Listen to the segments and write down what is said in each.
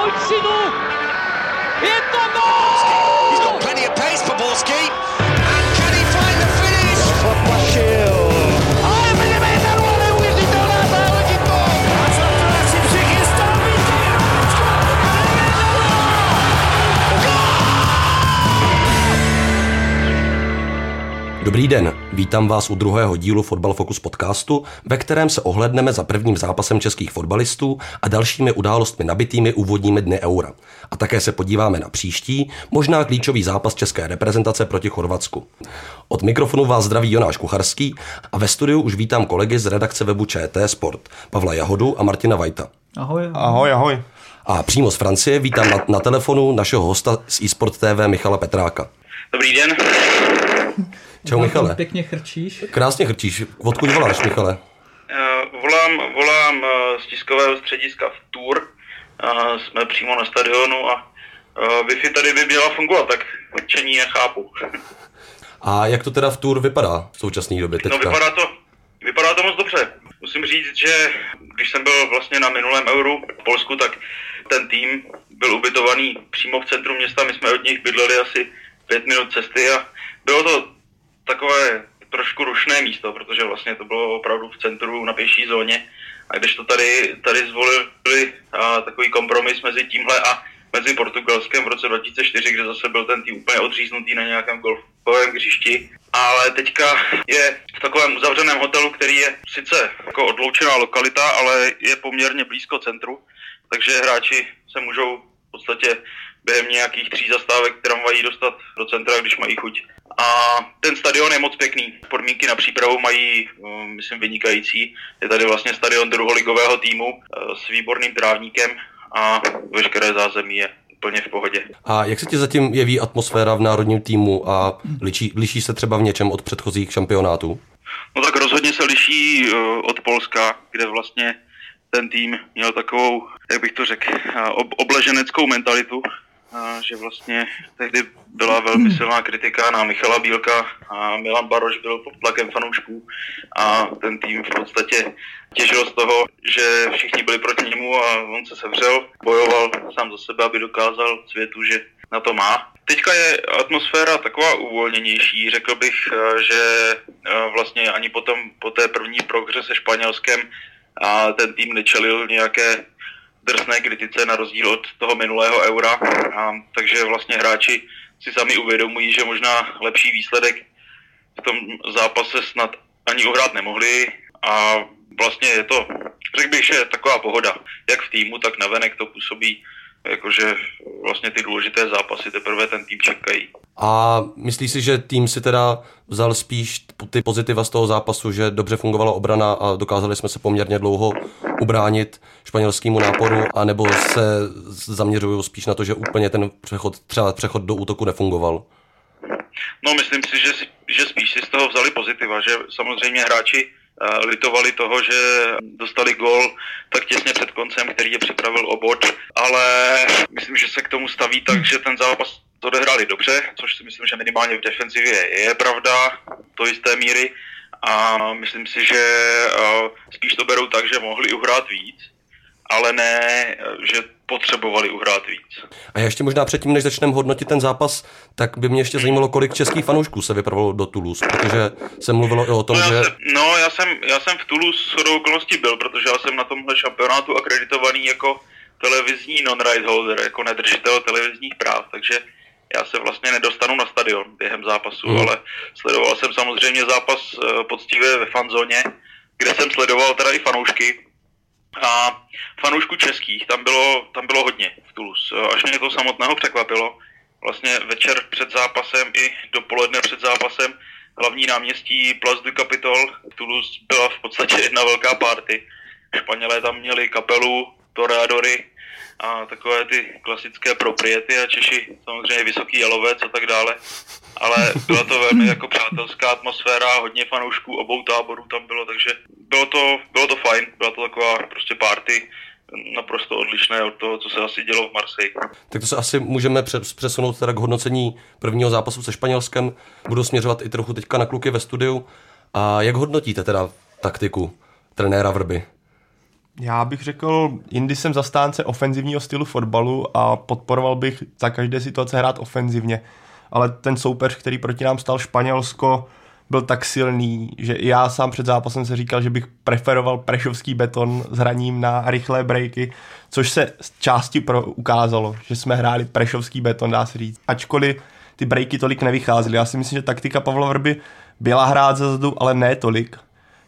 pojď synu! Je to gol! He's got plenty of pace for Borski. And can he find the finish? Ale milimetr, neuvěřitelná záležitost! Dobrý den, vítám vás u druhého dílu Fotbal Focus podcastu, ve kterém se ohledneme za prvním zápasem českých fotbalistů a dalšími událostmi nabitými úvodními dny Eura. A také se podíváme na příští, možná klíčový zápas české reprezentace proti Chorvatsku. Od mikrofonu vás zdraví Jonáš Kucharský a ve studiu už vítám kolegy z redakce webu ČT Sport, Pavla Jahodu a Martina Vajta. Ahoj. Ahoj, ahoj. A přímo z Francie vítám na, na telefonu našeho hosta z eSport TV Michala Petráka. Dobrý den. Čau Michale. Pěkně chrčíš. Krásně chrčíš. Odkud voláš, Michale? Uh, volám, volám uh, z tiskového střediska v Tour. Uh, jsme přímo na stadionu a uh, Wi-Fi tady by měla fungovat, tak určení nechápu. A jak to teda v Tour vypadá v současné době teďka? No vypadá to, vypadá to moc dobře. Musím říct, že když jsem byl vlastně na minulém euru v Polsku, tak ten tým byl ubytovaný přímo v centru města. My jsme od nich bydleli asi pět minut cesty a bylo to takové trošku rušné místo, protože vlastně to bylo opravdu v centru na pěší zóně. A když to tady, tady zvolili a, takový kompromis mezi tímhle a mezi Portugalskem v roce 2004, kde zase byl ten tým úplně odříznutý na nějakém golfovém hřišti. Ale teďka je v takovém uzavřeném hotelu, který je sice jako odloučená lokalita, ale je poměrně blízko centru, takže hráči se můžou v podstatě během nějakých tří zastávek tramvají dostat do centra, když mají chuť. A ten stadion je moc pěkný. Podmínky na přípravu mají, eh, myslím, vynikající. Je tady vlastně stadion druholigového týmu eh, s výborným trávníkem a veškeré zázemí je úplně v pohodě. A jak se ti zatím jeví atmosféra v národním týmu a liší, liší se třeba v něčem od předchozích šampionátů? No tak rozhodně se liší eh, od Polska, kde vlastně ten tým měl takovou, jak bych to řekl, ob- obleženeckou mentalitu, že vlastně tehdy byla velmi silná kritika na Michala Bílka a Milan Baroš byl pod tlakem fanoušků a ten tým v podstatě těžil z toho, že všichni byli proti němu a on se sevřel, bojoval sám za sebe, aby dokázal světu, že na to má. Teďka je atmosféra taková uvolněnější, řekl bych, že vlastně ani potom po té první prohře se Španělskem a ten tým nečelil nějaké drsné kritice na rozdíl od toho minulého eura, a, takže vlastně hráči si sami uvědomují, že možná lepší výsledek v tom zápase snad ani uhrát nemohli. A vlastně je to, řekl bych, že je taková pohoda, jak v týmu, tak navenek to působí jakože vlastně ty důležité zápasy teprve ten tým čekají. A myslíš si, že tým si teda vzal spíš ty pozitiva z toho zápasu, že dobře fungovala obrana a dokázali jsme se poměrně dlouho ubránit španělskému náporu, anebo se zaměřují spíš na to, že úplně ten přechod, třeba přechod do útoku nefungoval? No myslím si, že, že spíš si z toho vzali pozitiva, že samozřejmě hráči litovali toho, že dostali gol tak těsně před koncem, který je připravil obod, ale myslím, že se k tomu staví tak, že ten zápas to odehráli dobře, což si myslím, že minimálně v defenzivě je pravda do jisté míry. A myslím si, že spíš to berou tak, že mohli uhrát víc, ale ne, že potřebovali uhrát víc. A ještě možná předtím, než začneme hodnotit ten zápas, tak by mě ještě zajímalo, kolik českých fanoušků se vypravilo do Toulouse, protože se mluvilo i o tom, no, že... No, já jsem, já jsem v Toulouse do okolností byl, protože já jsem na tomhle šampionátu akreditovaný jako televizní non-right holder, jako nedržitel televizních práv, takže já se vlastně nedostanu na stadion během zápasu, mm. ale sledoval jsem samozřejmě zápas poctivě ve fanzóně, kde jsem sledoval teda i fanoušky, a fanoušků českých tam bylo, tam bylo hodně v Toulouse. Až mě to samotného překvapilo. Vlastně večer před zápasem i dopoledne před zápasem hlavní náměstí Place du Capitol v Toulouse byla v podstatě jedna velká party. Španělé tam měli kapelu, toreadory a takové ty klasické propriety a Češi samozřejmě vysoký jalovec a tak dále. Ale byla to velmi jako přátelská atmosféra, hodně fanoušků obou táborů tam bylo, takže bylo to, bylo to fajn, byla to taková prostě party, naprosto odlišné od toho, co se asi dělo v Marseille. Tak to se asi můžeme přesunout teda k hodnocení prvního zápasu se Španělskem. Budu směřovat i trochu teďka na kluky ve studiu. A jak hodnotíte teda taktiku trenéra Vrby? Já bych řekl, jindy jsem zastánce ofenzivního stylu fotbalu a podporoval bych za každé situace hrát ofenzivně. Ale ten soupeř, který proti nám stal Španělsko, byl tak silný, že i já sám před zápasem se říkal, že bych preferoval prešovský beton s hraním na rychlé breaky, což se z části pro ukázalo, že jsme hráli prešovský beton, dá se říct. Ačkoliv ty breaky tolik nevycházely. Já si myslím, že taktika Pavla Vrby byla hrát zezadu, ale ne tolik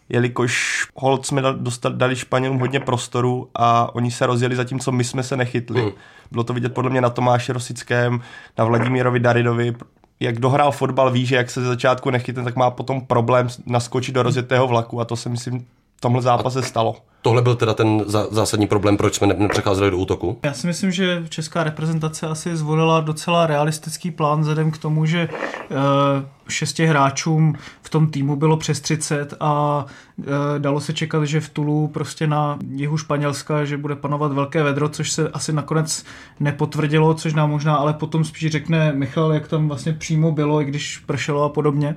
jelikož hold jsme dostali, dali Španělům hodně prostoru a oni se rozjeli zatímco my jsme se nechytli. Hmm. Bylo to vidět podle mě na Tomáši Rosickém, na Vladimírovi Daridovi, jak dohrál fotbal, ví, že jak se ze začátku nechytne, tak má potom problém naskočit do rozjetého vlaku a to se myslím tomhle zápase stalo. Tohle byl teda ten zásadní problém, proč jsme nepřecházeli do útoku? Já si myslím, že česká reprezentace asi zvolila docela realistický plán vzhledem k tomu, že uh, šesti hráčům v tom týmu bylo přes 30 a uh, dalo se čekat, že v Tulu prostě na jihu Španělska, že bude panovat velké vedro, což se asi nakonec nepotvrdilo, což nám možná ale potom spíš řekne Michal, jak tam vlastně přímo bylo, i když pršelo a podobně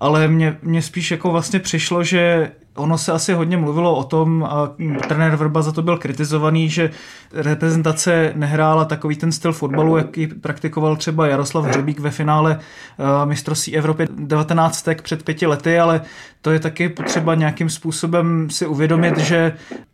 ale mně, mně spíš jako vlastně přišlo, že ono se asi hodně mluvilo o tom, a trenér Vrba za to byl kritizovaný, že reprezentace nehrála takový ten styl fotbalu, jaký praktikoval třeba Jaroslav Hřebík ve finále uh, mistrovství Evropy 19 před pěti lety, ale to je taky potřeba nějakým způsobem si uvědomit, že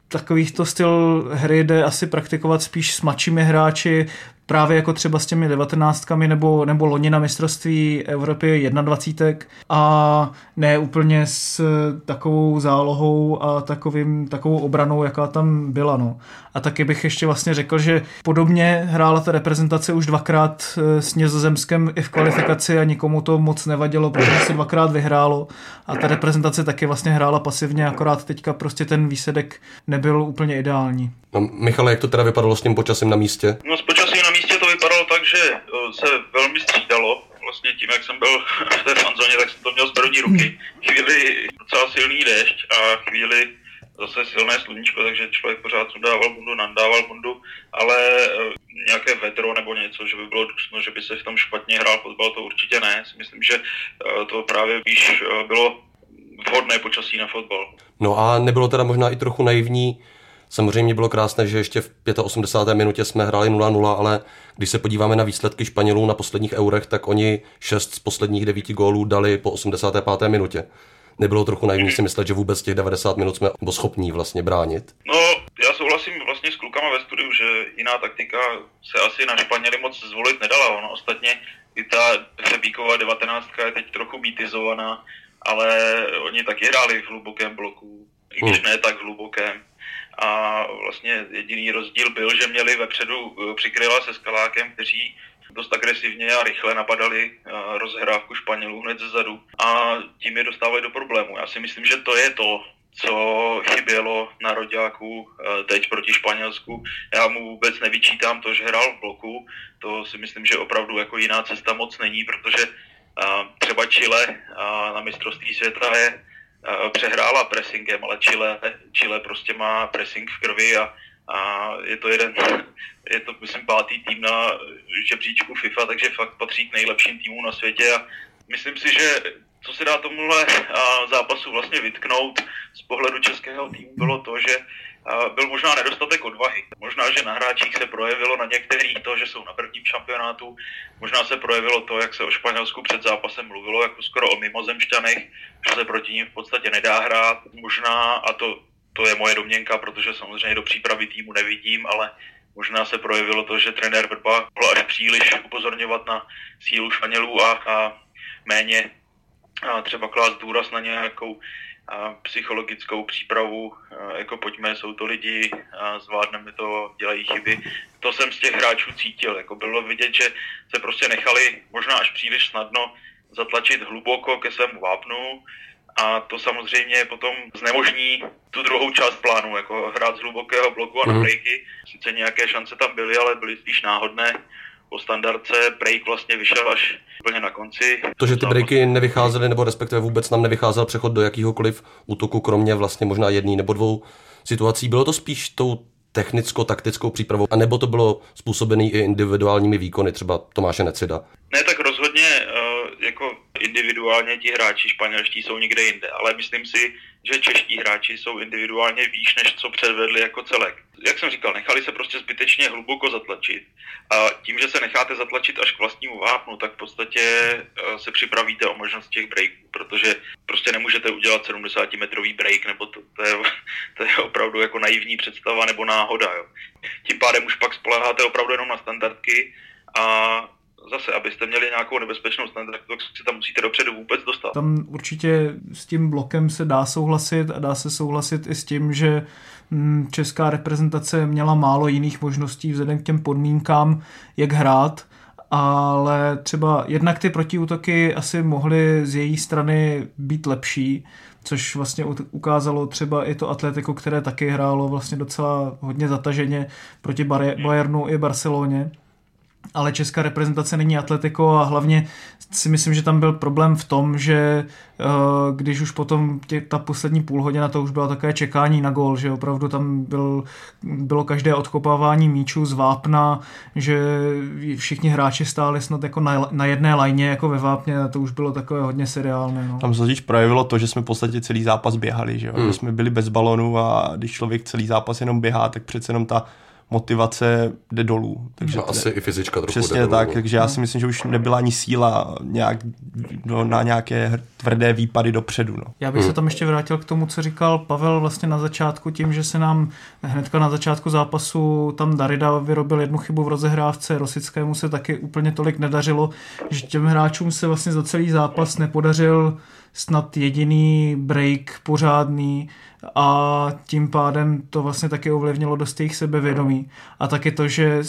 takovýchto styl hry jde asi praktikovat spíš s mladšími hráči, právě jako třeba s těmi devatenáctkami nebo, nebo loni na mistrovství Evropy 21 a ne úplně s takovou zálohou a takovým, takovou obranou, jaká tam byla. No. A taky bych ještě vlastně řekl, že podobně hrála ta reprezentace už dvakrát eh, s Nězozemskem i v kvalifikaci a nikomu to moc nevadilo, protože se dvakrát vyhrálo a ta reprezentace taky vlastně hrála pasivně, akorát teďka prostě ten výsledek nebyl úplně ideální. No, Michale, jak to teda vypadalo s tím počasím na místě? No s počasím na vypadalo tak, že eh, se velmi střídalo. Vlastně tím, jak jsem byl v té fanzóně, tak jsem to měl z první ruky. Chvíli docela silný déšť a chvíli zase silné sluníčko, takže člověk pořád sundával bundu, nandával bundu, ale eh, nějaké vedro nebo něco, že by bylo dusno, že by se v tom špatně hrál fotbal, to určitě ne. Myslím, že eh, to právě víš, bylo vhodné počasí na fotbal. No a nebylo teda možná i trochu naivní Samozřejmě bylo krásné, že ještě v 85. minutě jsme hráli 0-0, ale když se podíváme na výsledky Španělů na posledních eurech, tak oni 6 z posledních 9 gólů dali po 85. minutě. Nebylo trochu naivní si myslet, že vůbec těch 90 minut jsme schopní vlastně bránit? No, já souhlasím vlastně s klukama ve studiu, že jiná taktika se asi na Španěli moc zvolit nedala. Ono ostatně i ta Sebíková 19 je teď trochu mýtizovaná, ale oni taky hráli v hlubokém bloku, i když hmm. ne tak hlubokém a vlastně jediný rozdíl byl, že měli vepředu eh, přikryla se Skalákem, kteří dost agresivně a rychle napadali eh, rozhrávku Španělů hned zezadu a tím je dostávali do problému. Já si myslím, že to je to, co chybělo na Roďáku eh, teď proti Španělsku. Já mu vůbec nevyčítám to, že hrál v bloku, to si myslím, že opravdu jako jiná cesta moc není, protože třeba Chile na mistrovství světa je přehrála pressingem, ale Chile, Chile prostě má pressing v krvi a, a je to jeden, je to myslím pátý tým na žebříčku FIFA, takže fakt patří k nejlepším týmům na světě a myslím si, že co se dá tomuhle zápasu vlastně vytknout z pohledu českého týmu bylo to, že byl možná nedostatek odvahy. Možná, že na hráčích se projevilo na některých to, že jsou na prvním šampionátu. Možná se projevilo to, jak se o Španělsku před zápasem mluvilo, jako skoro o mimozemšťanech, že se proti ním v podstatě nedá hrát. Možná, a to, to je moje domněnka, protože samozřejmě do přípravy týmu nevidím, ale možná se projevilo to, že trenér Vrba mohl až příliš upozorňovat na sílu Španělů a, a méně a třeba klást důraz na nějakou psychologickou přípravu, jako pojďme, jsou to lidi, a zvládneme to, dělají chyby. To jsem z těch hráčů cítil, jako bylo vidět, že se prostě nechali možná až příliš snadno zatlačit hluboko ke svému vápnu a to samozřejmě potom znemožní tu druhou část plánu, jako hrát z hlubokého bloku a na mhm. breaky. Sice nějaké šance tam byly, ale byly spíš náhodné po standardce break vlastně vyšel až úplně na konci. To, že ty breaky nevycházely, nebo respektive vůbec nám nevycházel přechod do jakýhokoliv útoku, kromě vlastně možná jedný nebo dvou situací, bylo to spíš tou technicko-taktickou přípravou, anebo to bylo způsobené i individuálními výkony, třeba Tomáše Necida? Ne, tak individuálně ti hráči španělští jsou někde jinde, ale myslím si, že čeští hráči jsou individuálně výš, než co předvedli jako celek. Jak jsem říkal, nechali se prostě zbytečně hluboko zatlačit a tím, že se necháte zatlačit až k vlastnímu vápnu, tak v podstatě eh, se připravíte o možnost těch breaků, protože prostě nemůžete udělat 70-metrový break, nebo to, to, je, to je opravdu jako naivní představa nebo náhoda. Jo. Tím pádem už pak spoleháte opravdu jenom na standardky a zase, abyste měli nějakou nebezpečnou standard, tak si tam musíte dopředu vůbec dostat. Tam určitě s tím blokem se dá souhlasit a dá se souhlasit i s tím, že mm, česká reprezentace měla málo jiných možností vzhledem k těm podmínkám, jak hrát, ale třeba jednak ty protiútoky asi mohly z její strany být lepší, což vlastně ukázalo třeba i to Atletico, které taky hrálo vlastně docela hodně zataženě proti Bayernu i Barceloně ale česká reprezentace není atletiko a hlavně si myslím, že tam byl problém v tom, že eh, když už potom tě, ta poslední půl hodina to už bylo také čekání na gol, že opravdu tam byl, bylo každé odkopávání míčů z vápna, že všichni hráči stáli snad jako na, na jedné lajně jako ve vápně a to už bylo takové hodně seriálné. No. Tam se totiž projevilo to, že jsme v podstatě celý zápas běhali, že, jo? Hmm. že jsme byli bez balonu a když člověk celý zápas jenom běhá, tak přece jenom ta motivace jde dolů. Takže no, asi i fyzička trochu Přesně jde dolů. tak, takže já si myslím, že už nebyla ani síla nějak, no, na nějaké tvrdé výpady dopředu. No. Já bych hmm. se tam ještě vrátil k tomu, co říkal Pavel vlastně na začátku, tím, že se nám hnedka na začátku zápasu tam Darida vyrobil jednu chybu v rozehrávce, Rosickému se taky úplně tolik nedařilo, že těm hráčům se vlastně za celý zápas nepodařil snad jediný break pořádný a tím pádem to vlastně taky ovlivnilo dost jejich sebevědomí. A taky to, že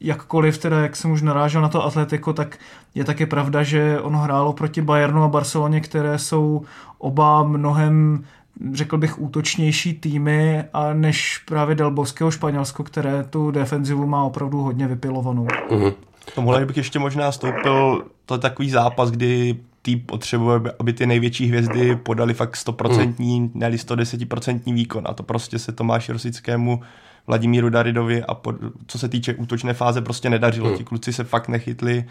jakkoliv teda, jak jsem už narážel na to Atletico, tak je taky pravda, že ono hrálo proti Bayernu a Barceloně, které jsou oba mnohem řekl bych, útočnější týmy a než právě Del Bosqueho Španělsko, které tu defenzivu má opravdu hodně vypilovanou. Mm-hmm. Tomuhle bych ještě možná stoupil, to je takový zápas, kdy tým potřebuje, aby ty největší hvězdy podali fakt 100%, mm. ne 110% výkon a to prostě se Tomáši Rosickému Vladimíru Daridovi a pod, co se týče útočné fáze prostě nedařilo. Mm. Ti kluci se fakt nechytli,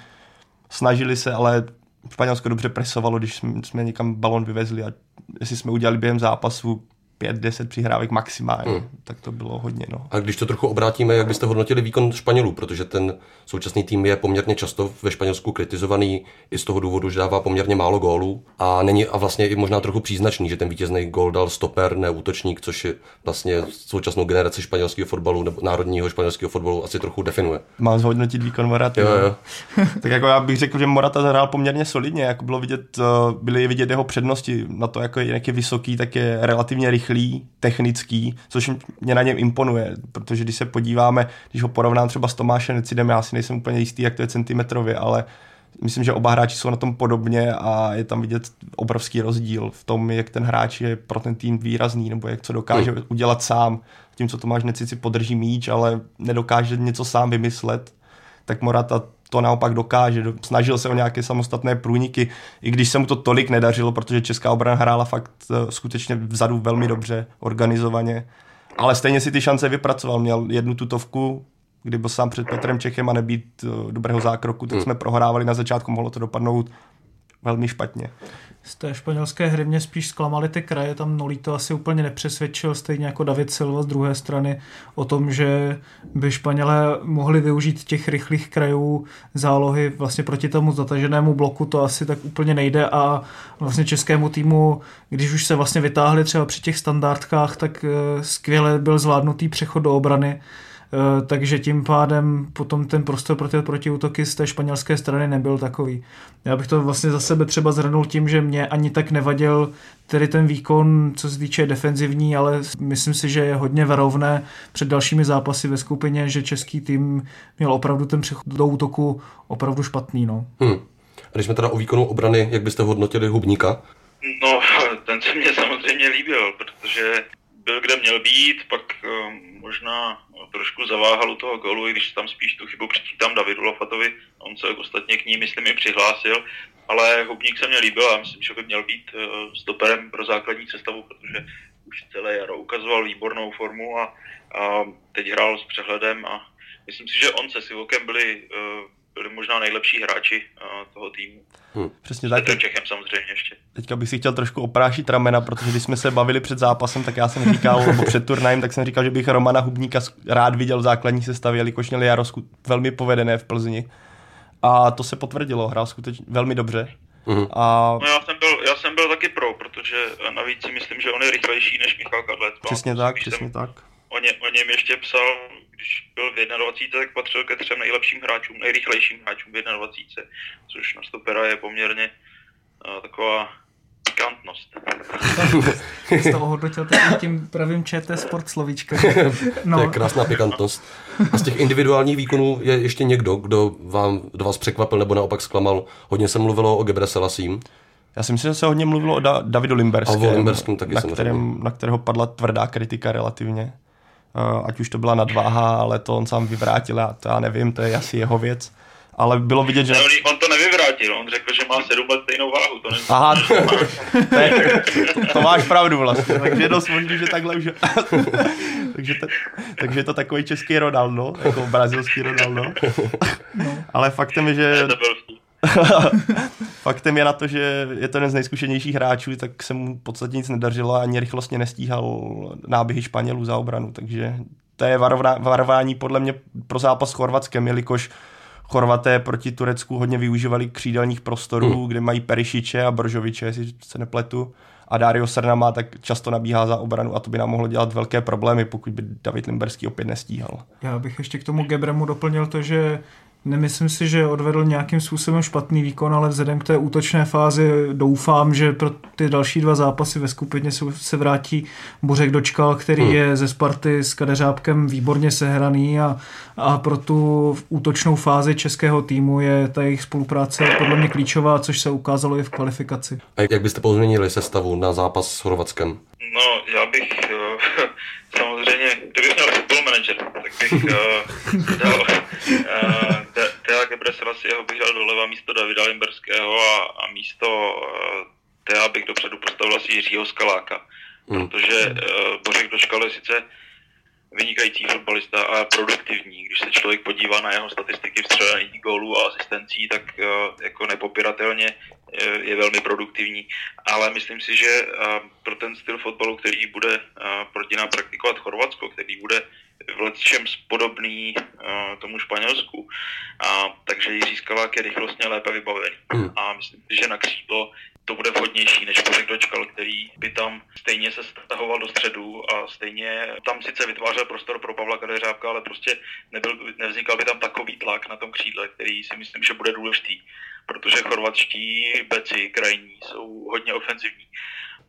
snažili se, ale Španělsko dobře presovalo, když jsme, jsme někam balon vyvezli a jestli jsme udělali během zápasu 5-10 přihrávek maximálně, hmm. tak to bylo hodně. No. A když to trochu obrátíme, jak byste hodnotili výkon Španělů, protože ten současný tým je poměrně často ve Španělsku kritizovaný i z toho důvodu, že dává poměrně málo gólů a není a vlastně i možná trochu příznačný, že ten vítězný gól dal stoper, ne útočník, což je vlastně současnou generaci španělského fotbalu nebo národního španělského fotbalu asi trochu definuje. Mám zhodnotit výkon Morata. Jo, jo. tak jako já bych řekl, že Morata zahrál poměrně solidně, jako bylo vidět, eh, byly vidět jeho přednosti na to, jako jak je vysoký, tak je relativně rychlý rychlý, technický, což mě na něm imponuje, protože když se podíváme, když ho porovnám třeba s Tomášem Necidem, já si nejsem úplně jistý, jak to je centimetrově, ale myslím, že oba hráči jsou na tom podobně a je tam vidět obrovský rozdíl v tom, jak ten hráč je pro ten tým výrazný, nebo jak co dokáže hmm. udělat sám. Tím, co Tomáš Necid si podrží míč, ale nedokáže něco sám vymyslet, tak Morata to naopak dokáže. Snažil se o nějaké samostatné průniky, i když se mu to tolik nedařilo, protože česká obrana hrála fakt eh, skutečně vzadu velmi dobře, organizovaně. Ale stejně si ty šance vypracoval. Měl jednu tutovku, kdy byl sám před Petrem Čechem a nebýt eh, dobrého zákroku, tak hmm. jsme prohrávali na začátku, mohlo to dopadnout velmi špatně. Z té španělské hry mě spíš zklamaly ty kraje, tam Nolito asi úplně nepřesvědčil, stejně jako David Silva z druhé strany, o tom, že by Španělé mohli využít těch rychlých krajů zálohy vlastně proti tomu zataženému bloku, to asi tak úplně nejde a vlastně českému týmu, když už se vlastně vytáhli třeba při těch standardkách, tak eh, skvěle byl zvládnutý přechod do obrany, takže tím pádem potom ten prostor pro ty protiútoky z té španělské strany nebyl takový. Já bych to vlastně za sebe třeba zhrnul tím, že mě ani tak nevadil tedy ten výkon, co se týče defenzivní, ale myslím si, že je hodně varovné před dalšími zápasy ve skupině, že český tým měl opravdu ten přechod do útoku opravdu špatný. No. Hmm. A když jsme teda o výkonu obrany, jak byste hodnotili Hubníka? No, ten se mě samozřejmě líbil, protože byl kde měl být, pak um, možná trošku zaváhal u toho golu, i když tam spíš tu chybu přičítám Davidu Lofatovi, on se ostatně k ní, myslím, i přihlásil, ale Hubník se mě líbil a myslím, že by měl být uh, stoperem pro základní sestavu, protože už celé jaro ukazoval výbornou formu a, a teď hrál s přehledem a myslím si, že on se Sivokem byli uh, byli možná nejlepší hráči uh, toho týmu. Hmm. Přesně tak. Před Čechem samozřejmě ještě. Teďka bych si chtěl trošku oprášit ramena, protože když jsme se bavili před zápasem, tak já jsem říkal, nebo před turnajem, tak jsem říkal, že bych Romana Hubníka rád viděl v základní sestavě, jelikož měl Jaro velmi povedené v Plzni. A to se potvrdilo, hrál skutečně velmi dobře. Mm-hmm. A... No já jsem, byl, já jsem byl taky pro, protože navíc si myslím, že on je rychlejší než Michal Kadlec. Přesně tak, přesně tak. O, ně, o něm ještě psal, když byl v 21, tak patřil ke třem nejlepším hráčům, nejrychlejším hráčům v 21, což na stopera je poměrně uh, taková pikantnost. Jste toho hodnotil tím pravým ČT Sport slovíčkem. No. to je krásná pikantnost. A z těch individuálních výkonů je ještě někdo, kdo vám, kdo vás překvapil nebo naopak zklamal? Hodně se mluvilo o Gebre Selasím. Já si myslím, že se hodně mluvilo o da- Davidu Limberském, o Limberském taky na, kterém, na kterého padla tvrdá kritika relativně. Uh, ať už to byla nadváha, ale to on sám vyvrátil, já to já nevím, to je asi jeho věc ale bylo vidět, že... On to nevyvrátil, on řekl, že má sedm let stejnou váhu, to není... Aha, to, je, to máš pravdu vlastně, takže je dost možný, že takhle už... takže, to, takže je to takový český Ronaldo, jako brazilský Ronaldo. No. ale faktem je, že... Faktem je na to, že je to jeden z nejzkušenějších hráčů, tak se mu podstatně nic nedařilo a ani rychlostně nestíhal náběhy Španělů za obranu, takže to je varování podle mě pro zápas s Chorvatskem, jelikož Chorvaté proti Turecku hodně využívali křídelních prostorů, hmm. kde mají Perišiče a Bržoviče, jestli se nepletu. A Dario Serna má tak často nabíhá za obranu a to by nám mohlo dělat velké problémy, pokud by David Limberský opět nestíhal. Já bych ještě k tomu Gebremu doplnil to, že Nemyslím si, že odvedl nějakým způsobem špatný výkon, ale vzhledem k té útočné fázi doufám, že pro ty další dva zápasy ve skupině se vrátí Bořek Dočkal, který hmm. je ze Sparty s Kadeřábkem výborně sehraný a, a pro tu útočnou fázi českého týmu je ta jejich spolupráce podle mě klíčová, což se ukázalo i v kvalifikaci. A jak byste pozměnili sestavu na zápas s Chorvatskem? No, já bych uh, samozřejmě, kdybych měl football manager, tak bych uh, dal uh, Tea jeho bych dal doleva místo Davida Limberského a, a místo uh, Tea bych dopředu postavil asi Jiřího Skaláka. Hmm. Protože uh, Bořek Dočkal je sice vynikající fotbalista a produktivní. Když se člověk podívá na jeho statistiky vstřelených gólů a asistencí, tak uh, jako nepopiratelně uh, je velmi produktivní. Ale myslím si, že uh, pro ten styl fotbalu, který bude proti nám praktikovat Chorvatsko, který bude v čem podobný uh, tomu Španělsku. A, takže Jiří Skalák je rychlostně lépe vybavený. Hmm. A myslím si, že na křídlo to bude vhodnější než Bořek Dočkal, který by tam stejně se stahoval do středu a stejně tam sice vytvářel prostor pro Pavla Kadeřábka, ale prostě nebyl, nevznikal by tam takový tlak na tom křídle, který si myslím, že bude důležitý, protože chorvatští beci krajní jsou hodně ofenzivní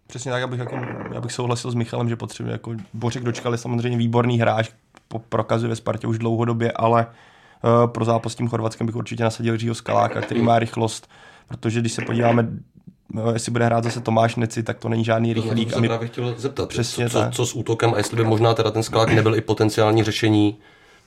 Přesně tak, abych, jako, já bych souhlasil s Michalem, že potřebuje jako Bořek dočkal je samozřejmě výborný hráč, prokazuje ve Spartě už dlouhodobě, ale uh, pro zápas s tím Chorvatskem bych určitě nasadil Řího Skaláka, který má rychlost, protože když se podíváme uh, jestli bude hrát zase Tomáš Neci, tak to není žádný rychlík. To právě chtěl zeptat, Přesně co, co, co, s útokem a jestli by možná teda ten Skalák nebyl i potenciální řešení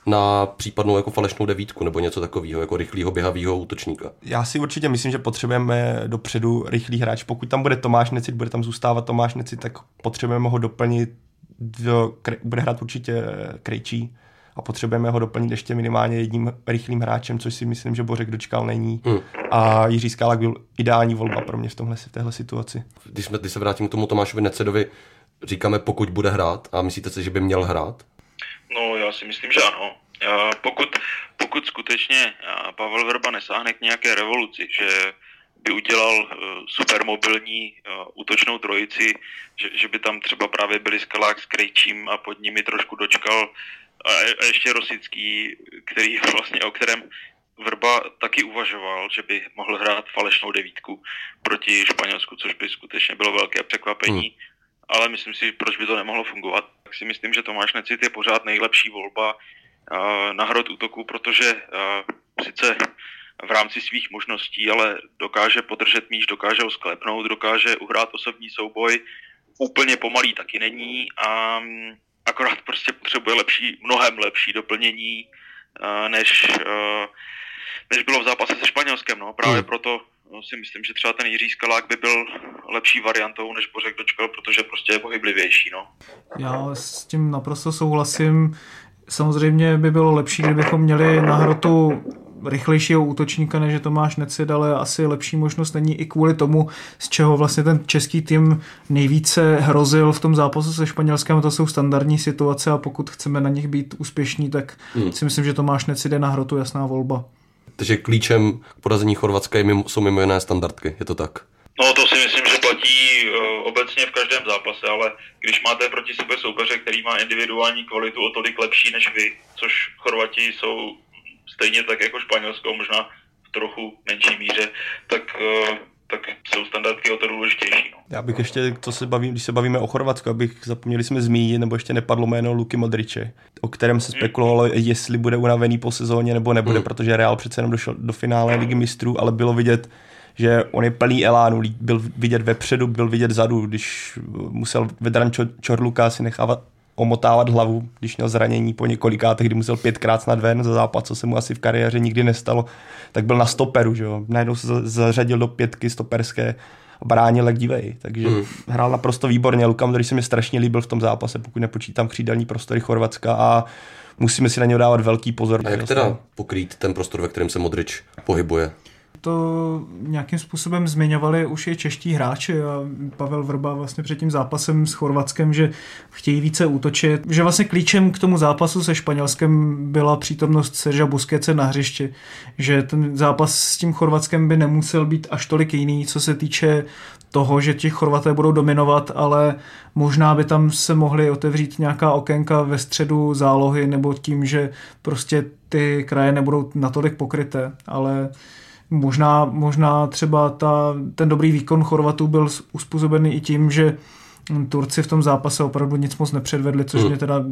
na případnou jako falešnou devítku nebo něco takového, jako rychlého běhavého útočníka. Já si určitě myslím, že potřebujeme dopředu rychlý hráč. Pokud tam bude Tomáš Necit, bude tam zůstávat Tomáš Necit, tak potřebujeme ho doplnit, do, bude hrát určitě Krejčí a potřebujeme ho doplnit ještě minimálně jedním rychlým hráčem, což si myslím, že Bořek dočkal není. Hmm. A Jiří Skálak byl ideální volba pro mě v, tomhle, v téhle situaci. Když, jsme, když se vrátím k tomu Tomášovi Necedovi, říkáme pokud bude hrát a myslíte si, že by měl hrát? No, já si myslím, že ano. Pokud, pokud skutečně Pavel Verba nesáhne k nějaké revoluci, že by udělal e, supermobilní e, útočnou trojici, že, že by tam třeba právě byli Skalák s Krejčím a pod nimi trošku dočkal a, a ještě Rosický, který vlastně, o kterém Vrba taky uvažoval, že by mohl hrát falešnou devítku proti Španělsku, což by skutečně bylo velké překvapení. Hmm ale myslím si, proč by to nemohlo fungovat. Tak si myslím, že Tomáš Necit je pořád nejlepší volba uh, na hrot útoku, protože uh, sice v rámci svých možností, ale dokáže podržet míč, dokáže ho sklepnout, dokáže uhrát osobní souboj. Úplně pomalý taky není a um, akorát prostě potřebuje lepší, mnohem lepší doplnění, uh, než, než bylo v zápase se Španělskem. No. Právě hmm. proto si myslím, že třeba ten Jiří Skalák by byl lepší variantou než Bořek Dočkal, protože prostě je pohyblivější. No. Já s tím naprosto souhlasím. Samozřejmě by bylo lepší, kdybychom měli na hrotu rychlejšího útočníka než je Tomáš Necid, ale asi lepší možnost není i kvůli tomu, z čeho vlastně ten český tým nejvíce hrozil v tom zápasu se Španělskem. To jsou standardní situace a pokud chceme na nich být úspěšní, tak hmm. si myslím, že Tomáš Necid je na hrotu jasná volba. Takže klíčem k porazení Chorvatska jsou mimo jiné standardky, je to tak? No to si myslím, že platí uh, obecně v každém zápase, ale když máte proti sobě soupeře, který má individuální kvalitu o tolik lepší než vy, což Chorvati jsou stejně tak jako Španělsko, možná v trochu menší míře, tak uh, tak jsou standardky o to důležitější. No. Já bych ještě, co se bavím, když se bavíme o Chorvatsku, abych zapomněli jsme zmínit, nebo ještě nepadlo jméno Luky Modriče, o kterém se spekulovalo, jestli bude unavený po sezóně nebo nebude, hmm. protože Real přece jenom došel do finále ligy mistrů, ale bylo vidět, že on je plný elánu, byl vidět vepředu, byl vidět zadu, když musel Vedran Čorluka si nechávat omotávat hlavu, když měl zranění po několikátech, kdy musel pětkrát snad ven za západ, co se mu asi v kariéře nikdy nestalo, tak byl na stoperu, že jo. Najednou se zařadil do pětky stoperské a bránil jak divej. Takže hmm. hrál naprosto výborně. Luka Modrič se mi strašně líbil v tom zápase, pokud nepočítám křídelní prostory Chorvatska a musíme si na něj dávat velký pozor. A jak teda pokrýt ten prostor, ve kterém se Modrič pohybuje? To nějakým způsobem zmiňovali už i čeští hráči a Pavel Vrba vlastně před tím zápasem s Chorvatskem, že chtějí více útočit, že vlastně klíčem k tomu zápasu se Španělskem byla přítomnost Serža Busquetse na hřišti, že ten zápas s tím Chorvatskem by nemusel být až tolik jiný, co se týče toho, že ti Chorvaté budou dominovat, ale možná by tam se mohly otevřít nějaká okénka ve středu zálohy nebo tím, že prostě ty kraje nebudou natolik pokryté, ale Možná, možná třeba ta, ten dobrý výkon Chorvatů byl uspůsobený i tím, že Turci v tom zápase opravdu nic moc nepředvedli, což hmm. mě teda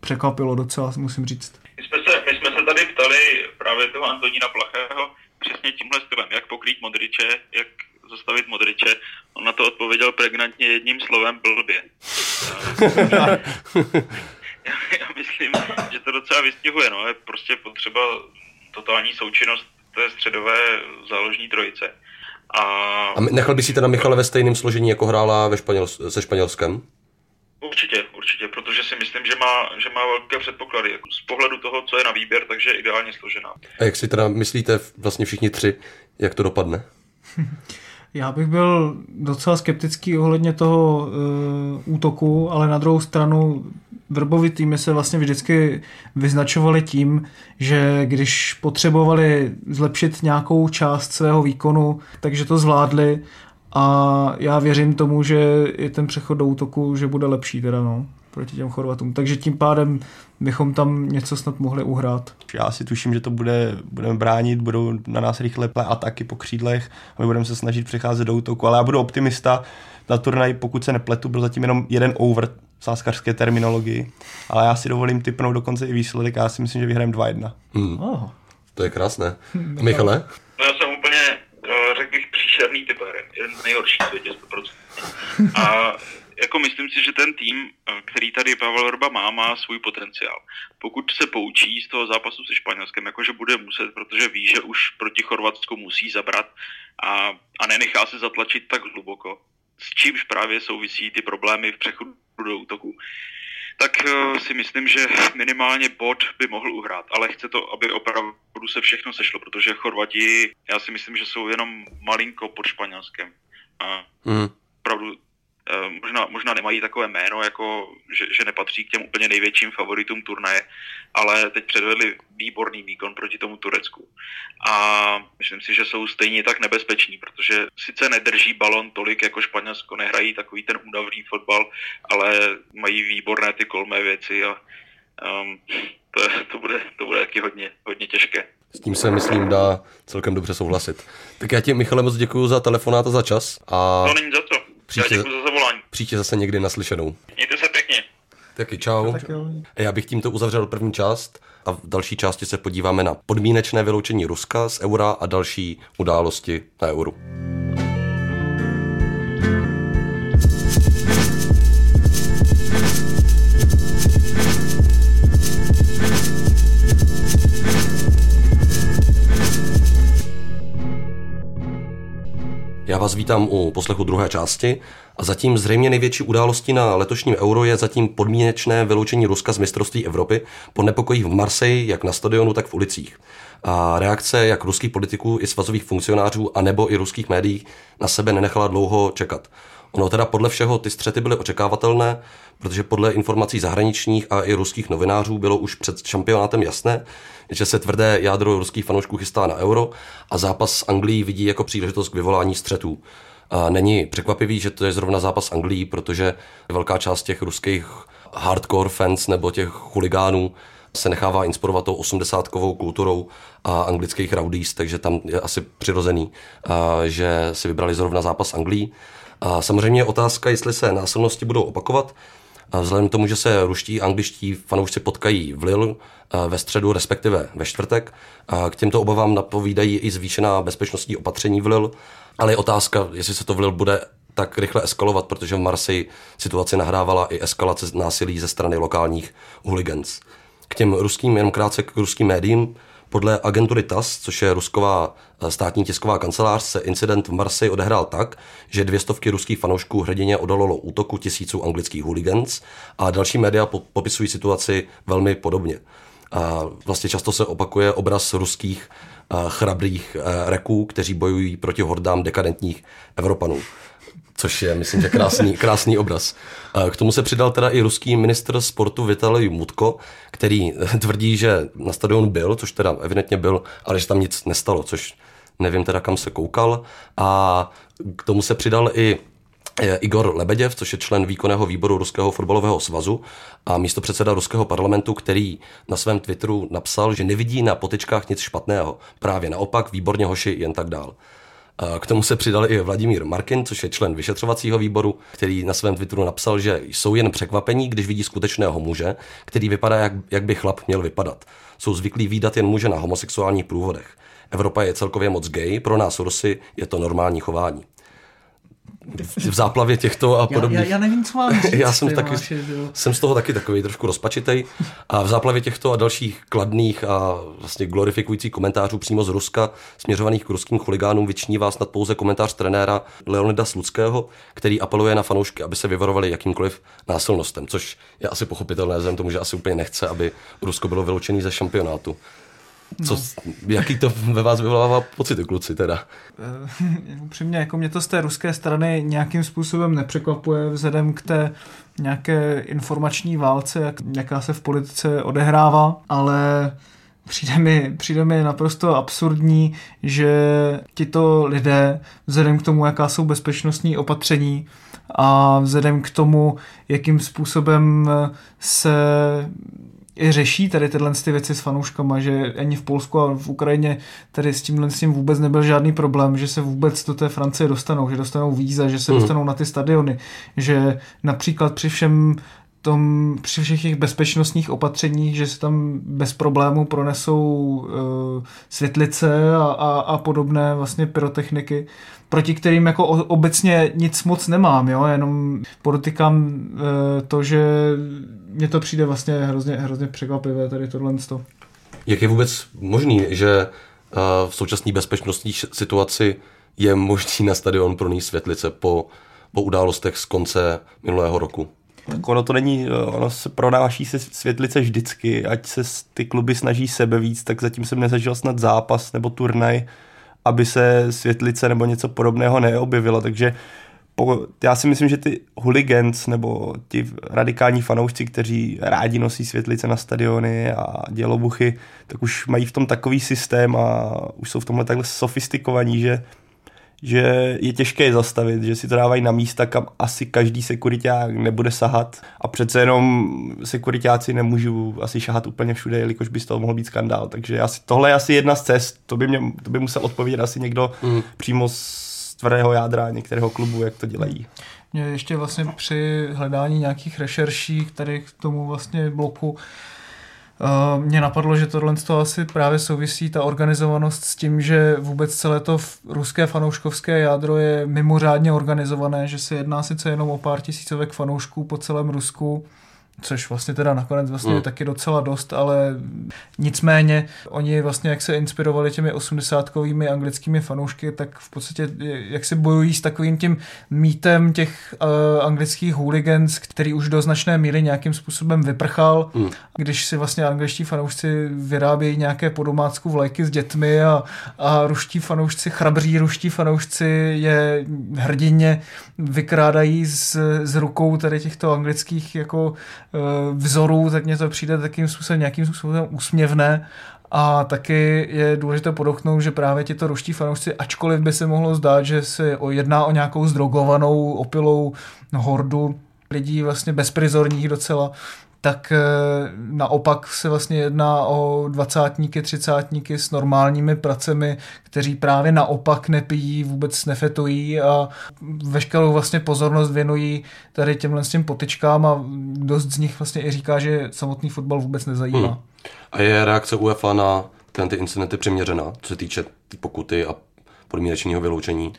překvapilo docela, musím říct. My jsme se, my jsme se tady ptali právě toho Antonína Plachého přesně tímhle stylem, jak pokrýt Modriče, jak zastavit Modriče. On na to odpověděl pregnantně jedním slovem blbě. já, já myslím, že to docela vystihuje, no, je prostě potřeba totální součinnost té středové záložní trojice. A, a nechal by si teda Michale ve stejném složení, jako hrála ve Španěl, se Španělskem? Určitě, určitě, protože si myslím, že má, že má velké předpoklady. Jako z pohledu toho, co je na výběr, takže je ideálně složená. A jak si teda myslíte vlastně všichni tři, jak to dopadne? Já bych byl docela skeptický ohledně toho uh, útoku, ale na druhou stranu vrbovi týmy se vlastně vždycky vyznačovali tím, že když potřebovali zlepšit nějakou část svého výkonu, takže to zvládli. A já věřím tomu, že je ten přechod do útoku, že bude lepší teda no, proti těm Chorvatům. Takže tím pádem bychom tam něco snad mohli uhrát. Já si tuším, že to bude, budeme bránit, budou na nás rychle ataky po křídlech a my budeme se snažit přecházet do útoku, ale já budu optimista. Na turnaj, pokud se nepletu, byl zatím jenom jeden over v sáskařské terminologii, ale já si dovolím typnout dokonce i výsledek a já si myslím, že vyhrajeme 2-1. Hmm. Oh. To je krásné. A Michale? No já jsem úplně, eh, řekl bych, příšerný typer. Jeden z nejhorších světě, 100%. A jako myslím si, že ten tým, eh, který tady Pavel Orba má, má svůj potenciál. Pokud se poučí z toho zápasu se Španělskem, jakože bude muset, protože ví, že už proti Chorvatsku musí zabrat a, a nenechá se zatlačit tak hluboko, s čímž právě souvisí ty problémy v přechodu do útoku, tak eh, si myslím, že minimálně bod by mohl uhrát, ale chce to, aby opravdu se všechno sešlo, protože Chorvati, já si myslím, že jsou jenom malinko pod Španělskem. A mm. opravdu možná, možná nemají takové jméno, jako, že, že nepatří k těm úplně největším favoritům turnaje, ale teď předvedli výborný výkon proti tomu Turecku. A myslím si, že jsou stejně tak nebezpeční, protože sice nedrží balon tolik jako Španělsko, nehrají takový ten údavný fotbal, ale mají výborné ty kolmé věci a um, to, to, bude, to bude taky hodně, hodně těžké. S tím se, myslím, dá celkem dobře souhlasit. Tak já ti, Michale, moc děkuji za telefonát a za čas. A... No, není za to. Příště, já za zavolání. Příště zase někdy naslyšenou. Mějte se pěkně. Taky čau. Tak Já bych tímto uzavřel první část a v další části se podíváme na podmínečné vyloučení Ruska z eura a další události na euru. Vás vítám u poslechu druhé části a zatím zřejmě největší událostí na letošním euro je zatím podmínečné vyloučení Ruska z mistrovství Evropy po nepokojích v Marseji, jak na stadionu, tak v ulicích. A reakce jak ruských politiků i svazových funkcionářů a nebo i ruských médií na sebe nenechala dlouho čekat. Ono teda podle všeho ty střety byly očekávatelné, protože podle informací zahraničních a i ruských novinářů bylo už před šampionátem jasné, že se tvrdé jádro ruských fanoušků chystá na euro a zápas s Anglií vidí jako příležitost k vyvolání střetů. A není překvapivý, že to je zrovna zápas Anglií, protože velká část těch ruských hardcore fans nebo těch chuligánů se nechává inspirovat tou osmdesátkovou kulturou a anglických rowdies, takže tam je asi přirozený, že si vybrali zrovna zápas Anglií. A samozřejmě je otázka, jestli se násilnosti budou opakovat, vzhledem k tomu, že se ruští angličtí fanoušci potkají v Lille ve středu, respektive ve čtvrtek, a k těmto obavám napovídají i zvýšená bezpečnostní opatření v Lille, ale je otázka, jestli se to v Lille bude tak rychle eskalovat, protože v Marseille situaci nahrávala i eskalace násilí ze strany lokálních hooligans. K těm ruským, jenom krátce k ruským médiím, podle agentury TAS, což je rusková eh, státní tisková kancelář, se incident v Marseille odehrál tak, že dvě stovky ruských fanoušků hrdině odolalo útoku tisíců anglických hooligans a další média popisují situaci velmi podobně. A vlastně často se opakuje obraz ruských eh, chrabrých eh, reků, kteří bojují proti hordám dekadentních Evropanů což je, myslím, že krásný, krásný obraz. K tomu se přidal teda i ruský ministr sportu Vitalij Mutko, který tvrdí, že na stadionu byl, což teda evidentně byl, ale že tam nic nestalo, což nevím teda kam se koukal. A k tomu se přidal i Igor Lebeděv, což je člen výkonného výboru Ruského fotbalového svazu a místo předseda Ruského parlamentu, který na svém Twitteru napsal, že nevidí na potičkách nic špatného. Právě naopak, výborně hoši, jen tak dál. K tomu se přidal i Vladimír Markin, což je člen vyšetřovacího výboru, který na svém Twitteru napsal, že jsou jen překvapení, když vidí skutečného muže, který vypadá, jak, jak by chlap měl vypadat. Jsou zvyklí výdat jen muže na homosexuálních průvodech. Evropa je celkově moc gay, pro nás Rusy je to normální chování v záplavě těchto a podobných. Já, já, já nevím, co mám říct. já jsem, taky, máš, jsem z toho taky takový trošku rozpačitej. A v záplavě těchto a dalších kladných a vlastně glorifikujících komentářů přímo z Ruska, směřovaných k ruským chuligánům, vyční vás snad pouze komentář trenéra Leonida Sluckého, který apeluje na fanoušky, aby se vyvarovali jakýmkoliv násilnostem, což je asi pochopitelné, vzhledem tomu, že asi úplně nechce, aby Rusko bylo vyloučené ze šampionátu. Co, no. Jaký to ve vás vyvolává pocity, kluci, teda? Eh, upřímně, jako mě to z té ruské strany nějakým způsobem nepřekvapuje vzhledem k té nějaké informační válce, jak, jaká se v politice odehrává, ale přijde mi, přijde mi naprosto absurdní, že tito lidé, vzhledem k tomu, jaká jsou bezpečnostní opatření a vzhledem k tomu, jakým způsobem se i řeší tady tyhle ty věci s fanouškama, že ani v Polsku a v Ukrajině tady s tímhle s tím vůbec nebyl žádný problém, že se vůbec do té Francie dostanou, že dostanou víza, že se mm. dostanou na ty stadiony, že například při všem tom, při všech těch bezpečnostních opatřeních, že se tam bez problému pronesou uh, světlice a, a, a podobné vlastně pyrotechniky, proti kterým jako obecně nic moc nemám, jo, jenom podotykám uh, to, že mně to přijde vlastně hrozně, hrozně překvapivé tady tohle. Jak je vůbec možný, že uh, v současné bezpečnostní situaci je možný na stadion pro světlice po, po událostech z konce minulého roku? Tak ono to není, eh, ono se pronáší se světlice vždycky, ať se ty kluby snaží sebe víc, tak zatím jsem nezažil snad zápas nebo turnaj, aby se světlice nebo něco podobného neobjevilo, takže po, já si myslím, že ty hooligans nebo ti radikální fanoušci, kteří rádi nosí světlice na stadiony a dělobuchy, tak už mají v tom takový systém a už jsou v tomhle takhle sofistikovaní, že že je těžké je zastavit, že si to dávají na místa, kam asi každý sekuriták nebude sahat a přece jenom sekuritáci nemůžou asi šahat úplně všude, jelikož by z toho mohl být skandál. Takže asi, tohle je asi jedna z cest, to by, mě, to by musel odpovědět asi někdo mm. přímo z tvrdého jádra některého klubu, jak to dělají. Mě ještě vlastně při hledání nějakých rešerší tady k tomu vlastně bloku Uh, mě napadlo, že tohle to asi právě souvisí ta organizovanost s tím, že vůbec celé to ruské fanouškovské jádro je mimořádně organizované, že se jedná sice jenom o pár tisícovek fanoušků po celém Rusku, což vlastně teda nakonec vlastně je taky docela dost, ale nicméně oni vlastně jak se inspirovali těmi osmdesátkovými anglickými fanoušky, tak v podstatě jak se bojují s takovým tím mýtem těch uh, anglických hooligans, který už do značné míry nějakým způsobem vyprchal, Hmm. když si vlastně angličtí fanoušci vyrábějí nějaké po domácku vlajky s dětmi a, a ruští fanoušci, chrabří ruští fanoušci je hrdinně vykrádají z, z rukou tady těchto anglických jako vzorů, tak mně to přijde takým způsobem, nějakým způsobem úsměvné. A taky je důležité podotknout, že právě tito ruští fanoušci, ačkoliv by se mohlo zdát, že se jedná o nějakou zdrogovanou, opilou hordu lidí vlastně bezprizorních docela, tak eh, naopak se vlastně jedná o dvacátníky, třicátníky s normálními pracemi, kteří právě naopak nepijí, vůbec nefetují a veškerou vlastně pozornost věnují tady těmhle s těm potyčkám a dost z nich vlastně i říká, že samotný fotbal vůbec nezajímá. Hmm. A je reakce UEFA na ten ty incidenty přiměřená, co se týče té pokuty a podmínečního vyloučení?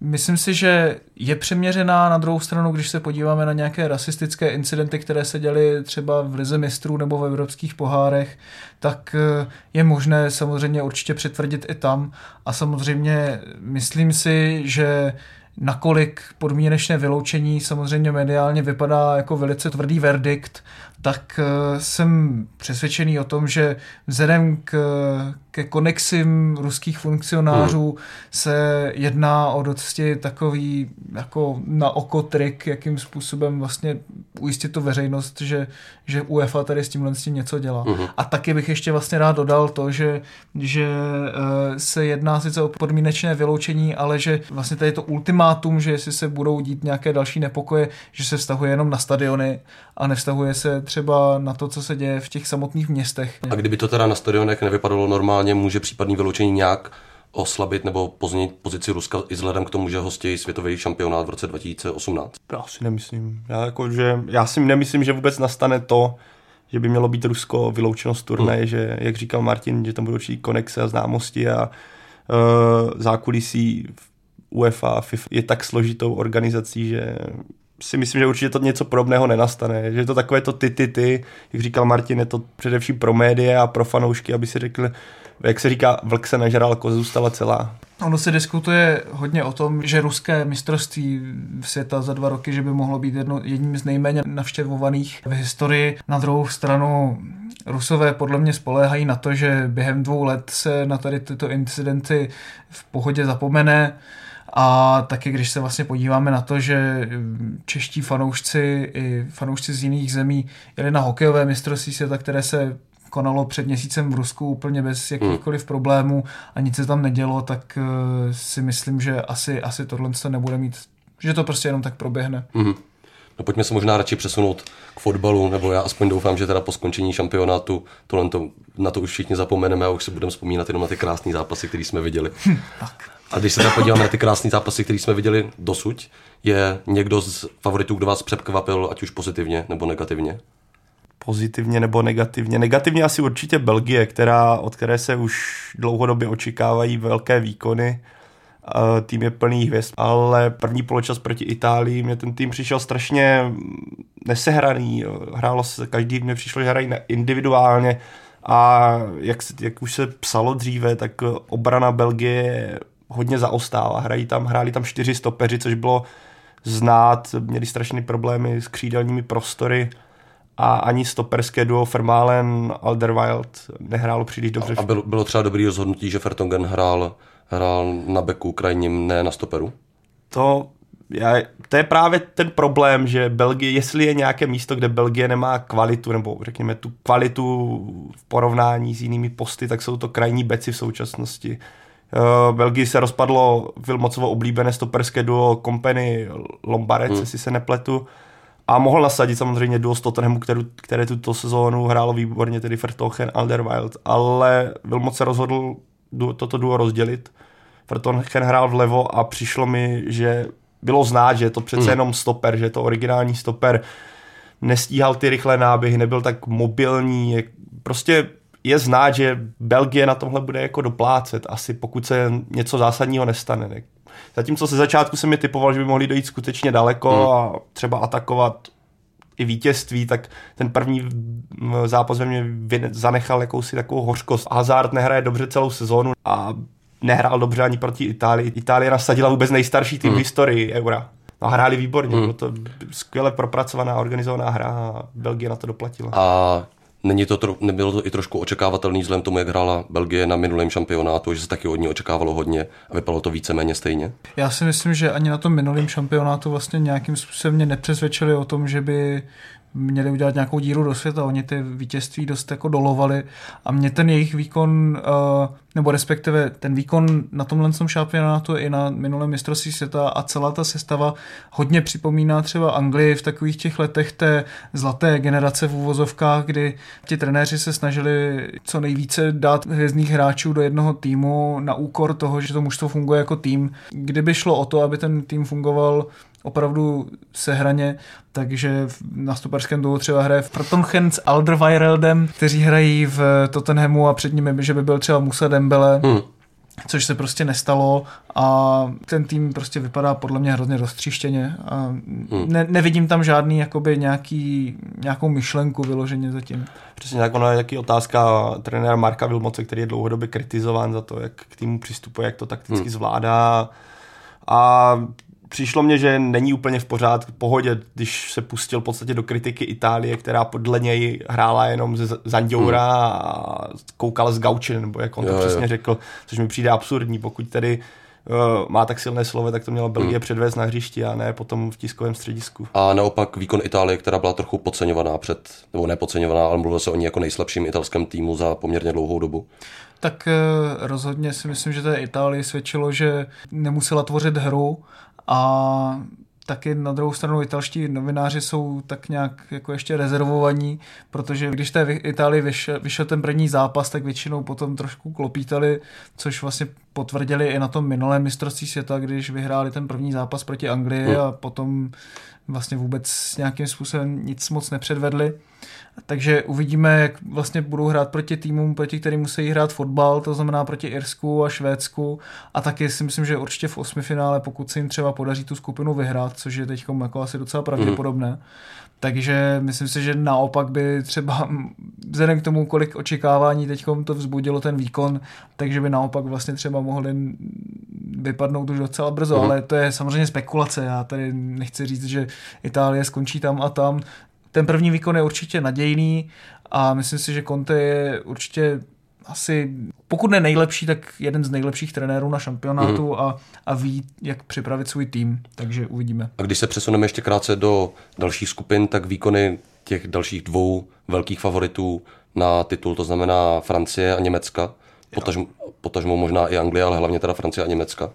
Myslím si, že je přeměřená na druhou stranu, když se podíváme na nějaké rasistické incidenty, které se děly třeba v Lize mistrů nebo v evropských pohárech, tak eh, je možné samozřejmě určitě přitvrdit i tam. A samozřejmě myslím si, že nakolik podmínečné vyloučení samozřejmě mediálně vypadá jako velice tvrdý verdikt, tak eh, jsem přesvědčený o tom, že vzhledem k, ke konexím ruských funkcionářů se jedná o dosti takový jako na oko trik, jakým způsobem vlastně ujistit tu veřejnost, že, že UEFA tady s tímhle s tím něco dělá. A taky bych ještě vlastně rád dodal to, že, že eh, se jedná sice o podmínečné vyloučení, ale že vlastně tady to ultimátum, že jestli se budou dít nějaké další nepokoje, že se vztahuje jenom na stadiony a nevztahuje se třeba na to, co se děje v těch samotných městech. A kdyby to teda na stadionech nevypadalo normálně, může případný vyloučení nějak oslabit nebo pozměnit pozici Ruska i vzhledem k tomu, že hostí světový šampionát v roce 2018? Já si nemyslím. Já, jako, že, já si nemyslím, že vůbec nastane to, že by mělo být Rusko vyloučeno z turnaje, hmm. že, jak říkal Martin, že tam budou určitý konexe a známosti a uh, zákulisí UEFA a FIFA je tak složitou organizací, že si myslím, že určitě to něco podobného nenastane. Že to takové to ty, ty, ty, jak říkal Martin, je to především pro média a pro fanoušky, aby si řekli, jak se říká, vlk se nažral, koza zůstala celá. Ono se diskutuje hodně o tom, že ruské mistrovství světa za dva roky, že by mohlo být jedno, jedním z nejméně navštěvovaných v historii. Na druhou stranu Rusové podle mě spoléhají na to, že během dvou let se na tady tyto incidenty v pohodě zapomene. A taky když se vlastně podíváme na to, že čeští fanoušci i fanoušci z jiných zemí jeli na hokejové mistrovství světa, které se konalo před měsícem v Rusku úplně bez jakýchkoliv problémů a nic se tam nedělo, tak uh, si myslím, že asi, asi tohle se nebude mít, že to prostě jenom tak proběhne. Mhm. No pojďme se možná radši přesunout k fotbalu, nebo já aspoň doufám, že teda po skončení šampionátu tohle to, na to už všichni zapomeneme a už se budeme vzpomínat jenom na ty krásné zápasy, které jsme viděli. tak. A když se podíváme na ty krásné zápasy, které jsme viděli dosud, je někdo z favoritů, kdo vás překvapil, ať už pozitivně nebo negativně? pozitivně nebo negativně. Negativně asi určitě Belgie, která, od které se už dlouhodobě očekávají velké výkony. Tým je plný hvězd, ale první poločas proti Itálii mě ten tým přišel strašně nesehraný. Hrálo se, každý mě přišlo, že hrají individuálně a jak, jak už se psalo dříve, tak obrana Belgie hodně zaostála. Hrají tam, hráli tam čtyři stopeři, což bylo znát, měli strašné problémy s křídelními prostory a ani stoperské duo Fermalen Alderweireld nehrálo příliš dobře. A bylo, bylo třeba dobrý rozhodnutí, že Fertongen hrál, hrál na beku krajním, ne na stoperu? To, já, to je právě ten problém, že Belgie, jestli je nějaké místo, kde Belgie nemá kvalitu, nebo řekněme tu kvalitu v porovnání s jinými posty, tak jsou to krajní beci v současnosti. Uh, Belgii se rozpadlo Vilmocovo oblíbené stoperské duo Company Lombarec, hmm. jestli se nepletu. A mohl nasadit samozřejmě duo z Tottenhamu, kterou, které tuto sezónu hrálo výborně, tedy Vertochen, Alderweireld, ale Vilmot se rozhodl duo, toto duo rozdělit. Vertochen hrál vlevo a přišlo mi, že bylo znát, že je to přece hmm. jenom stoper, že je to originální stoper, nestíhal ty rychlé náběhy, nebyl tak mobilní, je, prostě je znát, že Belgie na tomhle bude jako doplácet, asi pokud se něco zásadního nestane. Ne? Zatímco se začátku jsem mi typoval, že by mohli dojít skutečně daleko hmm. a třeba atakovat i vítězství, tak ten první zápas ve mě zanechal jakousi takovou hořkost. Hazard nehraje dobře celou sezónu a nehrál dobře ani proti Itálii. Itálie nasadila vůbec nejstarší tým hmm. v historii Eura. No hráli výborně, hmm. bylo to skvěle propracovaná, organizovaná hra a Belgie na to doplatila. A Není to tro, nebylo to i trošku očekávatelný vzhledem tomu, jak hrála Belgie na minulém šampionátu, že se taky od ní očekávalo hodně a vypadalo to víceméně stejně? Já si myslím, že ani na tom minulém šampionátu vlastně nějakým způsobem mě nepřesvědčili o tom, že by měli udělat nějakou díru do světa. Oni ty vítězství dost jako dolovali a mě ten jejich výkon, eh, nebo respektive ten výkon na tomhle šampionátu i na minulém mistrovství světa a celá ta sestava hodně připomíná třeba Anglii v takových těch letech té zlaté generace v úvozovkách, kdy ti trenéři se snažili co nejvíce dát hvězdných hráčů do jednoho týmu na úkor toho, že to mužstvo funguje jako tým. Kdyby šlo o to, aby ten tým fungoval opravdu sehraně, takže na stoperském dolu třeba hraje v Protonchen s Alderweireldem, kteří hrají v Tottenhamu a před nimi, že by byl třeba Musa Dembele. Hmm což se prostě nestalo a ten tým prostě vypadá podle mě hrozně roztříštěně a hmm. ne, nevidím tam žádný jakoby nějaký, nějakou myšlenku vyloženě zatím. Přesně tak, ona je taky otázka trenéra Marka Vilmoce, který je dlouhodobě kritizován za to, jak k týmu přistupuje, jak to takticky hmm. zvládá a přišlo mně, že není úplně v pořádku, pohodě, když se pustil v podstatě do kritiky Itálie, která podle něj hrála jenom ze Zanděura hmm. a koukala z Gauči, nebo jak on jo, to přesně jo. řekl, což mi přijde absurdní, pokud tedy uh, má tak silné slovo, tak to měla Belgie hmm. předvést na hřišti a ne potom v tiskovém středisku. A naopak výkon Itálie, která byla trochu podceňovaná před, nebo nepodceňovaná, ale mluvilo se o ní jako nejslabším italském týmu za poměrně dlouhou dobu. Tak uh, rozhodně si myslím, že té Itálii svědčilo, že nemusela tvořit hru, a taky na druhou stranu italští novináři jsou tak nějak jako ještě rezervovaní, protože když té Itálii vyšel, vyšel ten první zápas, tak většinou potom trošku klopítali, což vlastně potvrdili i na tom minulém mistrovství světa, když vyhráli ten první zápas proti Anglii a potom vlastně vůbec nějakým způsobem nic moc nepředvedli. Takže uvidíme, jak vlastně budou hrát proti týmům, proti kterým musí hrát fotbal, to znamená proti Irsku a Švédsku. A taky si myslím, že určitě v osmi finále, pokud se jim třeba podaří tu skupinu vyhrát, což je teď jako asi docela pravděpodobné, mm. Takže myslím si, že naopak by třeba vzhledem k tomu, kolik očekávání teď to vzbudilo ten výkon, takže by naopak vlastně třeba mohli vypadnout už docela brzo, mm. ale to je samozřejmě spekulace. Já tady nechci říct, že Itálie skončí tam a tam ten první výkon je určitě nadějný a myslím si, že Conte je určitě asi, pokud ne nejlepší, tak jeden z nejlepších trenérů na šampionátu mm. a, a ví, jak připravit svůj tým, takže uvidíme. A když se přesuneme ještě krátce do dalších skupin, tak výkony těch dalších dvou velkých favoritů na titul, to znamená Francie a Německa, potažmo, potažmo možná i Anglie, ale hlavně teda Francie a Německa.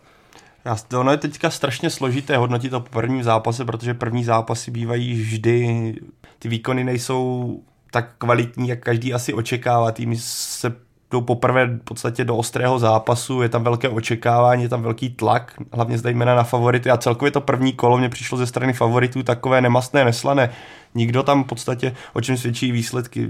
Já, ono je teďka strašně složité hodnotit to po prvním zápase, protože první zápasy bývají vždy, ty výkony nejsou tak kvalitní, jak každý asi očekává. Týmy se jdou poprvé v podstatě do ostrého zápasu, je tam velké očekávání, je tam velký tlak, hlavně zejména na favority a celkově to první kolo mě přišlo ze strany favoritů takové nemastné, neslané. Nikdo tam v podstatě, o čem svědčí výsledky,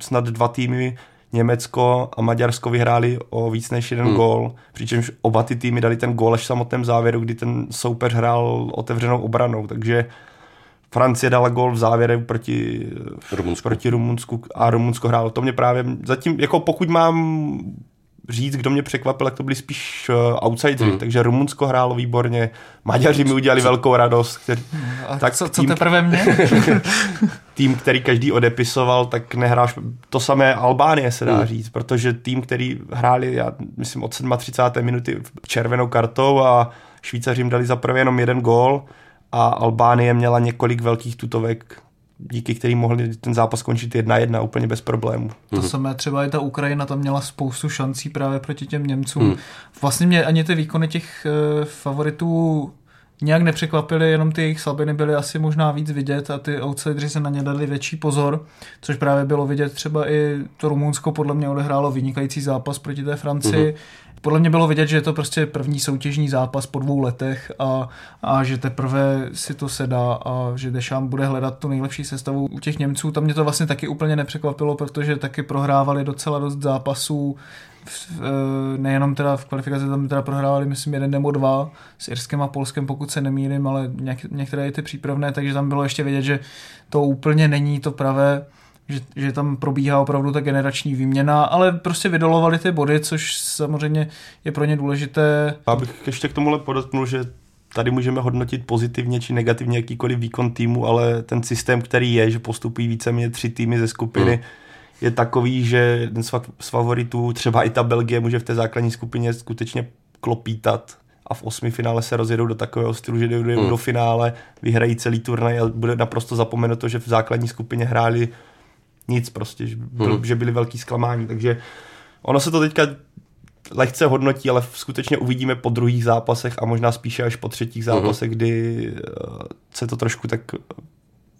snad dva týmy Německo a Maďarsko vyhráli o víc než jeden hmm. gól, přičemž oba ty týmy dali ten gól až v samotném závěru, kdy ten soupeř hrál otevřenou obranou, takže Francie dala gól v závěru proti Rumunsku. proti Rumunsku a Rumunsko hrálo. To mě právě zatím, jako pokud mám říct, kdo mě překvapil, tak to byli spíš uh, outsideri, hmm. takže Rumunsko hrálo výborně, Maďaři mi udělali co, velkou radost. Který, a tak co, tým, co teprve mě? tým, který každý odepisoval, tak nehráš, to samé Albánie se dá hmm. říct, protože tým, který hráli, já myslím, od 37. minuty červenou kartou a Švýcaři jim dali za prvé jenom jeden gól a Albánie měla několik velkých tutovek díky kterým mohli ten zápas skončit jedna jedna úplně bez problémů. To mm-hmm. samé třeba i ta Ukrajina tam měla spoustu šancí právě proti těm Němcům. Mm. Vlastně mě ani ty výkony těch uh, favoritů nějak nepřekvapily, jenom ty jejich slabiny byly asi možná víc vidět a ty outsideri se na ně dali větší pozor, což právě bylo vidět třeba i to Rumunsko podle mě odehrálo vynikající zápas proti té Francii. Mm-hmm podle mě bylo vidět, že je to prostě první soutěžní zápas po dvou letech a, a že teprve si to sedá a že Dešám bude hledat tu nejlepší sestavu u těch Němců. Tam mě to vlastně taky úplně nepřekvapilo, protože taky prohrávali docela dost zápasů nejenom teda v kvalifikaci tam teda prohrávali, myslím, jeden nebo dva s Irskem a Polskem, pokud se nemýlím, ale něk, některé i ty přípravné, takže tam bylo ještě vidět, že to úplně není to pravé, že, že tam probíhá opravdu ta generační výměna, ale prostě vydolovali ty body, což samozřejmě je pro ně důležité. Já bych ještě k tomuhle podotknul, že tady můžeme hodnotit pozitivně či negativně jakýkoliv výkon týmu, ale ten systém, který je, že postupují víceméně tři týmy ze skupiny, hmm. je takový, že jeden z favoritů, třeba i ta Belgie, může v té základní skupině skutečně klopítat a v osmi finále se rozjedou do takového stylu, že jdou hmm. do finále, vyhrají celý turnaj a bude naprosto zapomenuto, že v základní skupině hráli nic prostě, že, hmm. že byli velký zklamání, takže ono se to teďka lehce hodnotí, ale skutečně uvidíme po druhých zápasech a možná spíše až po třetích zápasech, uh-huh. kdy eh, se to trošku tak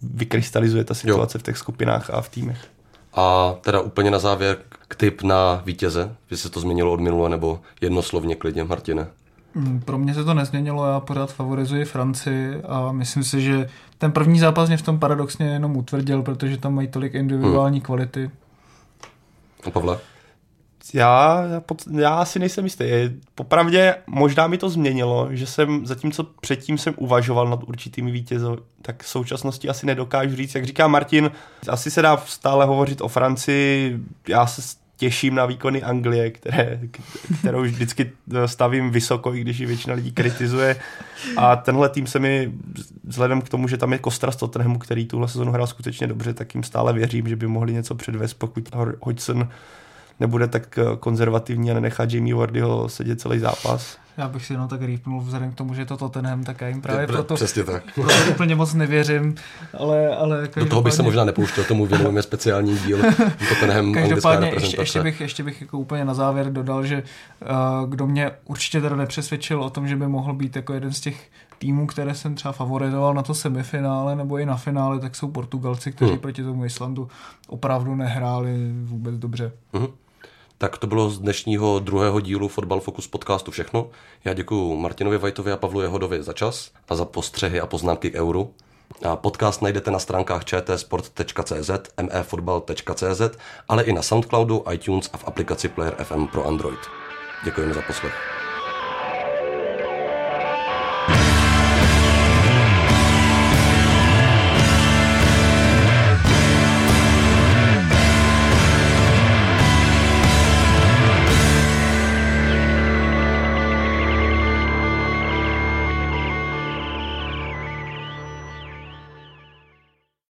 vykrystalizuje ta situace jo. v těch skupinách a v týmech. A teda úplně na závěr k tip na vítěze, jestli se to změnilo od minule, nebo jednoslovně klidně, Martine. Mm, pro mě se to nezměnilo, já pořád favorizuji Francii a myslím si, že ten první zápas mě v tom paradoxně jenom utvrdil, protože tam mají tolik individuální hmm. kvality. A Pavle? Já, já si nejsem jistý. Popravdě možná mi to změnilo, že jsem, zatímco předtím jsem uvažoval nad určitými vítězi, tak v současnosti asi nedokážu říct. Jak říká Martin, asi se dá stále hovořit o Francii. Já se těším na výkony Anglie, které, kterou vždycky stavím vysoko, i když ji většina lidí kritizuje. A tenhle tým se mi, vzhledem k tomu, že tam je Kostra z Tottenhamu, který tuhle sezonu hrál skutečně dobře, tak jim stále věřím, že by mohli něco předvést, pokud Hodgson nebude tak konzervativní a nenechá Jamie Wardyho sedět celý zápas. Já bych si jenom tak rýpnul vzhledem k tomu, že to Tottenham, tak já jim právě to, proto, přesně tak. proto úplně moc nevěřím. Ale, ale Do toho bych se možná nepouštěl, tomu věnujeme speciální díl Tottenham Každopádně ještě, ještě, bych, ještě bych jako úplně na závěr dodal, že uh, kdo mě určitě teda nepřesvědčil o tom, že by mohl být jako jeden z těch týmů, které jsem třeba favorizoval na to semifinále nebo i na finále, tak jsou Portugalci, kteří hmm. proti tomu Islandu opravdu nehráli vůbec dobře. Hmm. Tak to bylo z dnešního druhého dílu Fotbal Focus podcastu všechno. Já děkuji Martinovi Vajtovi a Pavlu Jehodovi za čas a za postřehy a poznámky k euru. A podcast najdete na stránkách čtsport.cz, mefotbal.cz, ale i na Soundcloudu, iTunes a v aplikaci Player FM pro Android. Děkujeme za poslech.